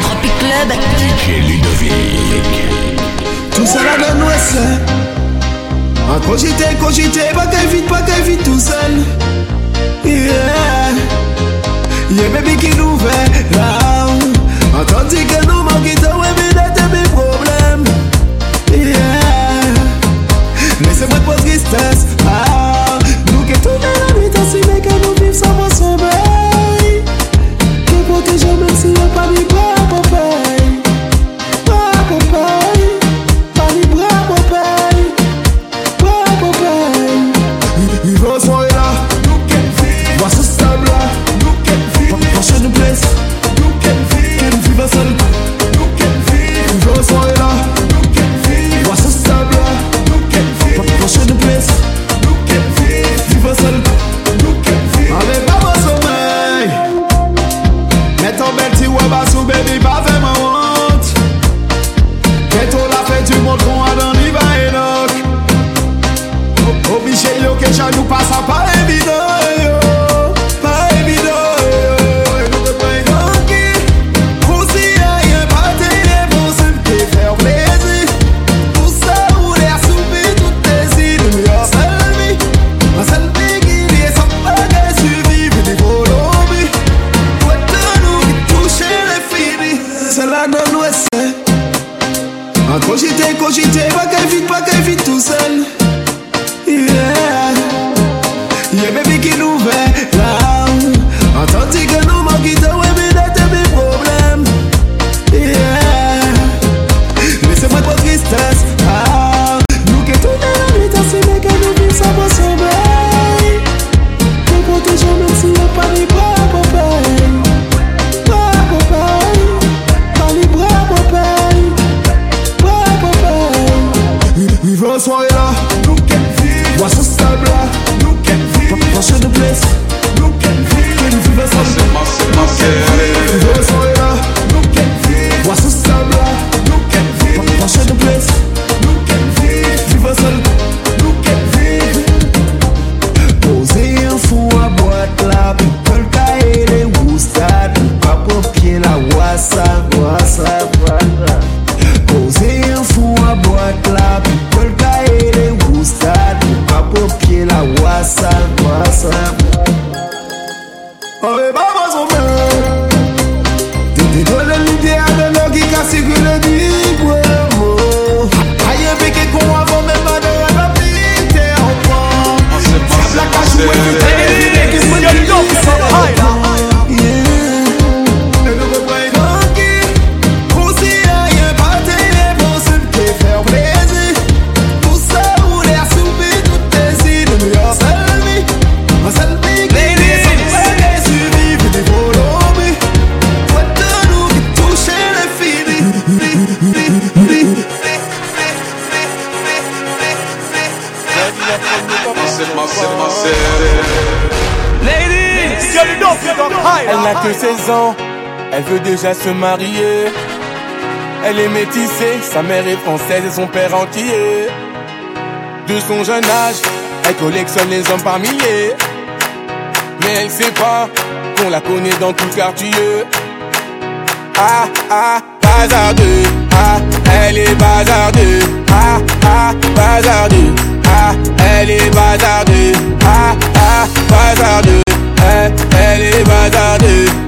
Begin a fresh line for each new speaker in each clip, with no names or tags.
Tropic Club.
DJ Ludovic.
Tout ça là dans l'ouest. En cogité, cogité, pas qu'elle vite, pas qu'elle vite tout seul. Yeah. Yeah, baby qui nous fait là. Entendu que nous manquons, ouais, mais d'être mes problèmes. Yeah. Laissez-moi pas de tristesse. An konjite, konjite, bakay vit, bakay vit tout sel Yeah. Yeah, baby ki nou ven
elle veut déjà se marier. Elle est métissée, sa mère est française et son père antillais. De son jeune âge, elle collectionne les hommes par milliers. Mais elle sait pas qu'on la connaît dans tout le quartier. Ah ah, bazardeux, ah, elle est bazardeux. Ah ah, bazardeux, ah, elle est bazardeux. Ah ah, bazardeux, elle, elle est bazardeux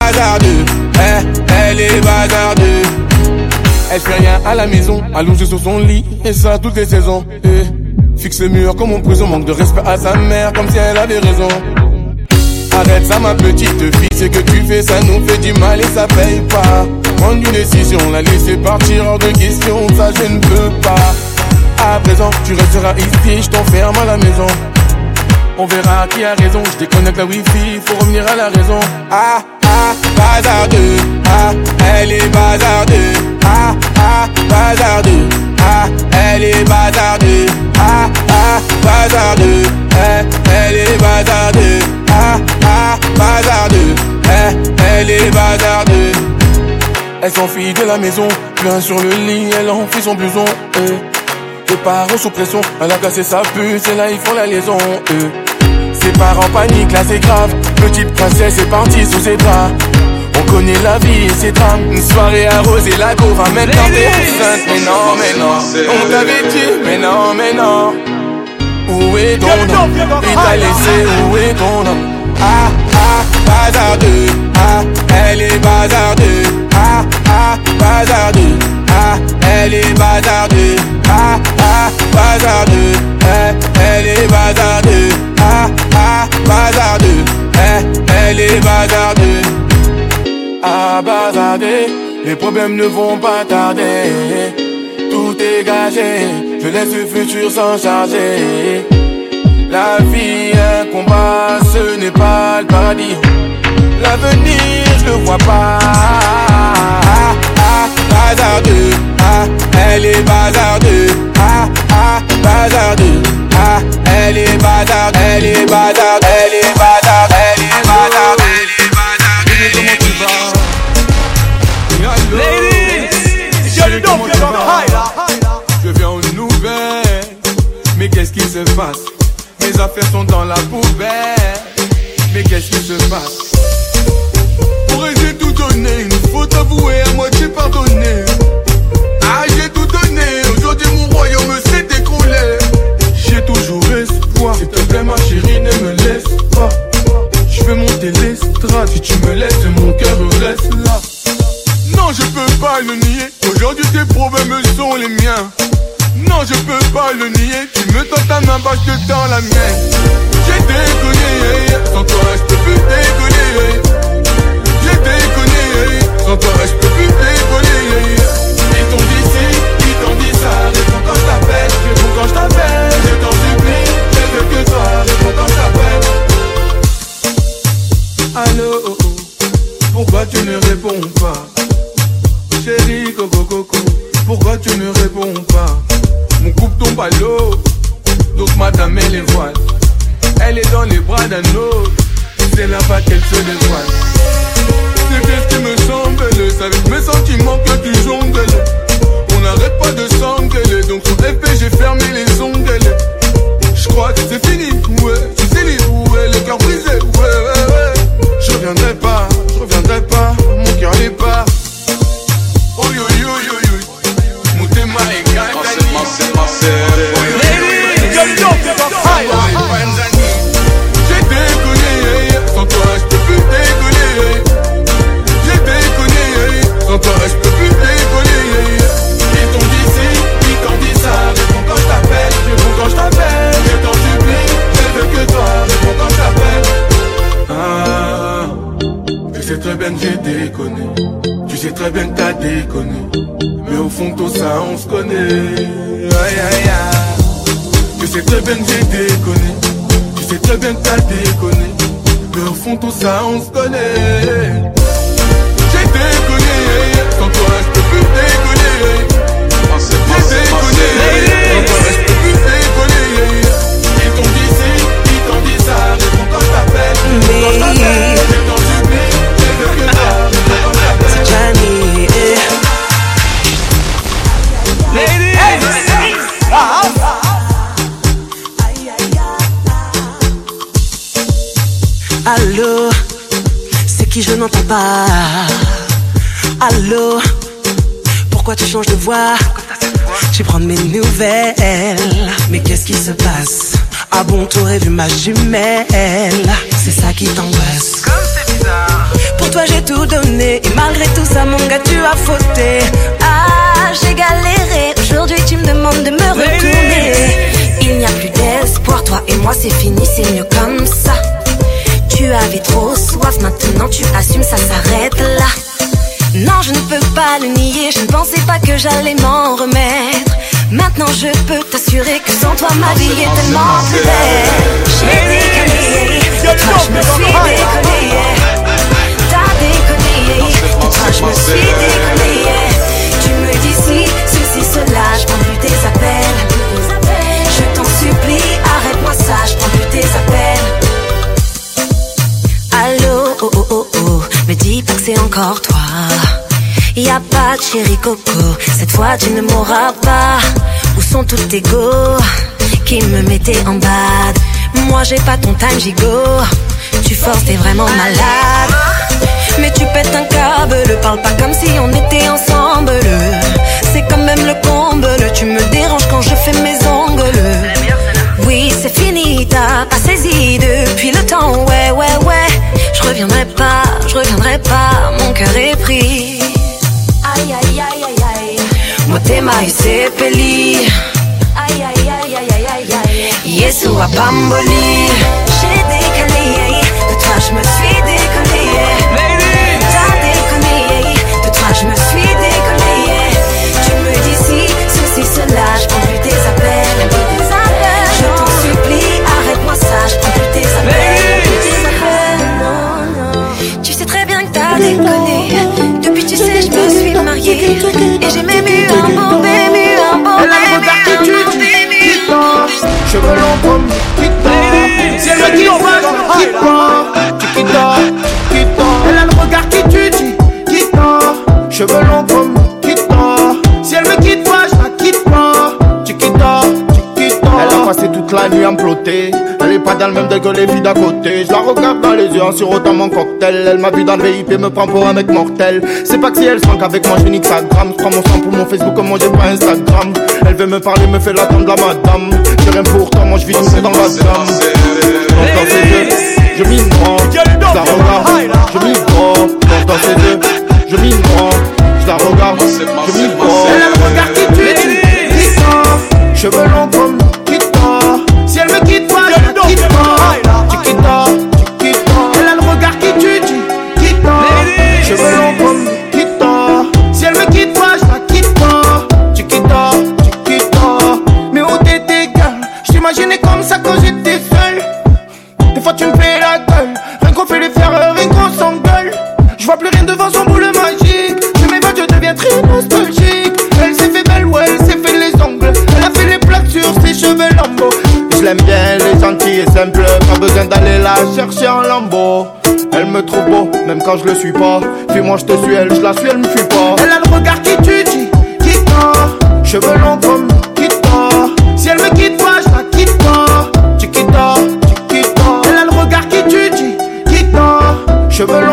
bazardeux, eh, elle est bazardeux. Elle fait rien à la maison, allongée sur son lit, et ça toutes les saisons. eh. Fixe le mur comme en prison, manque de respect à sa mère, comme si elle avait raison. Arrête ça ma petite fille, ce que tu fais ça nous fait du mal et ça paye pas Prendre une décision, la laisser partir hors de question, ça je ne peux pas À présent tu resteras ici, je t'enferme à la maison On verra qui a raison, je déconnecte la wifi, faut revenir à la raison Ah ah, bazardeux, ah, elle est bazardeux. Ah ah, bazardeux, ah, elle est bazardeux. Ah ah, bazardeux, eh, elle est bazardeux. Ah ah, bazardeux, eh, elle est bazardeux. Elle s'enfuit de la maison, plein sur le lit, elle enfuit son blouson eh. Les parents sous pression, elle a cassé sa puce et là ils font la liaison eh. Ses part en panique, là c'est grave. Petite princesse est partie sous ses draps. On connaît la vie et ses drames. Une soirée arrosée, la go va maintenant t'es enceinte. Mais non, mais non, on t'avait dit, mais non, mais non. Où est ton homme Il t'a laissé, où est ton homme Ah, ah, bazardeux. Ah, Les problèmes ne vont pas tarder. Tout est gagé. Je laisse le futur s'en charger. La vie, un combat, ce n'est pas le paradis. L'avenir, je le vois pas. Ah, ah, bazardeux. Ah, elle est bazardeux. Ah, ah, bazardeux. Ah, elle est elle est elle est Je viens aux nouvelles, mais qu'est-ce qui se passe? Mes affaires sont dans la poubelle, mais qu'est-ce qui se passe? Pourrais-je tout donner? Une faute avouée, à moitié pardonnée. Ah, j'ai tout donné, aujourd'hui mon royaume s'est écroulé. J'ai toujours espoir, s'il te plaît ma chérie, ne me laisse pas. Je vais monter l'estrade, si tu me laisses, mon cœur reste là. Non, je peux pas le nier. Aujourd'hui, tes problèmes sont les miens. Non, je peux pas le nier. Tu me tends ta main, bah je te tends la mienne. J'ai déconné, sans toi, je peux plus déconner. J'ai déconné, sans toi, je peux plus déconner. Sais très bien que j'ai déconné. Tu sais très bien que t'as déconné. Mais au fond, tout ça, on se connaît. J'ai déconné. Sans toi, je peux plus déconner. J'ai déconné. Sans toi, je peux plus déconner. Ils t'ont dit ci, ils t'ont dit ça. Réponds quand je t'appelle.
Pas. Allô, pourquoi tu changes de voix? Tu prends mes nouvelles. Mais qu'est-ce qui se passe? Ah bon, t'aurais vu ma jumelle. C'est ça qui t'angoisse. Pour toi j'ai tout donné. Et malgré tout ça mon gars tu as fauté. Ah j'ai galéré. Aujourd'hui tu me demandes de me retourner. Il n'y a plus d'espoir. Toi et moi c'est fini. C'est mieux comme ça Tu avais trop soif Maintenant tu assumes ça s'arrête là. Non je ne peux pas le nier Je ne pensais pas que j'allais m'en remettre. Maintenant je peux t'assurer que sans toi ma vie est tellement plus belle. J'ai déconné toi je me suis déconné. T'as déconné toi je me suis déconné. Tu me dis si, ceci, cela Je prends plus tes appels. Je t'en supplie, arrête-moi ça Je prends plus tes appels c'est encore toi Y a pas de chéri coco Cette fois tu ne m'auras pas Où sont tous tes go Qui me mettaient en bad? Moi j'ai pas ton time gigot. Tu forces, t'es vraiment malade. Mais tu pètes un câble, parle pas comme si on était ensemble. C'est quand même le comble, tu me déranges quand je fais mes ongles. Oui, c'est fini, t'as pas saisi depuis le temps, ouais, ouais, ouais. Je reviendrai pas, je reviendrai pas, mon cœur est pris. Aïe, aïe, aïe, aïe, aïe. Motema isepeli. Aïe, aïe, aïe, aïe, aïe, aïe, aïe. Yesu a
Cheveux longs comme Kita Si elle me quitte pas, je la quitte pas. Chiquita, Chiquita. Elle a passé toute la nuit à me Elle est pas dans le même degré que les filles d'à côté. Je la regarde dans les yeux en sirotant mon cocktail. Elle m'a vu dans le VIP, me prend pour un mec mortel. C'est pas que si elle sent qu'avec moi je nique sa gramme. Je prends mon sang pour mon Facebook comme moi j'ai pas Instagram. Elle veut me parler, me fait l'attendre la madame. J'ai rien pour toi, moi je vis tout dans la gamme Elle me trouve beau, même quand je le suis pas. Fais-moi, je te suis, elle, je la suis, elle me fuit pas. Elle a le regard qui tue, dit, quitte Cheveux longs comme quitte pas. Si elle me quitte pas, je la quitte pas. Chiquita, chiquita. Elle a le regard qui tue, dit, quitte Cheveux longs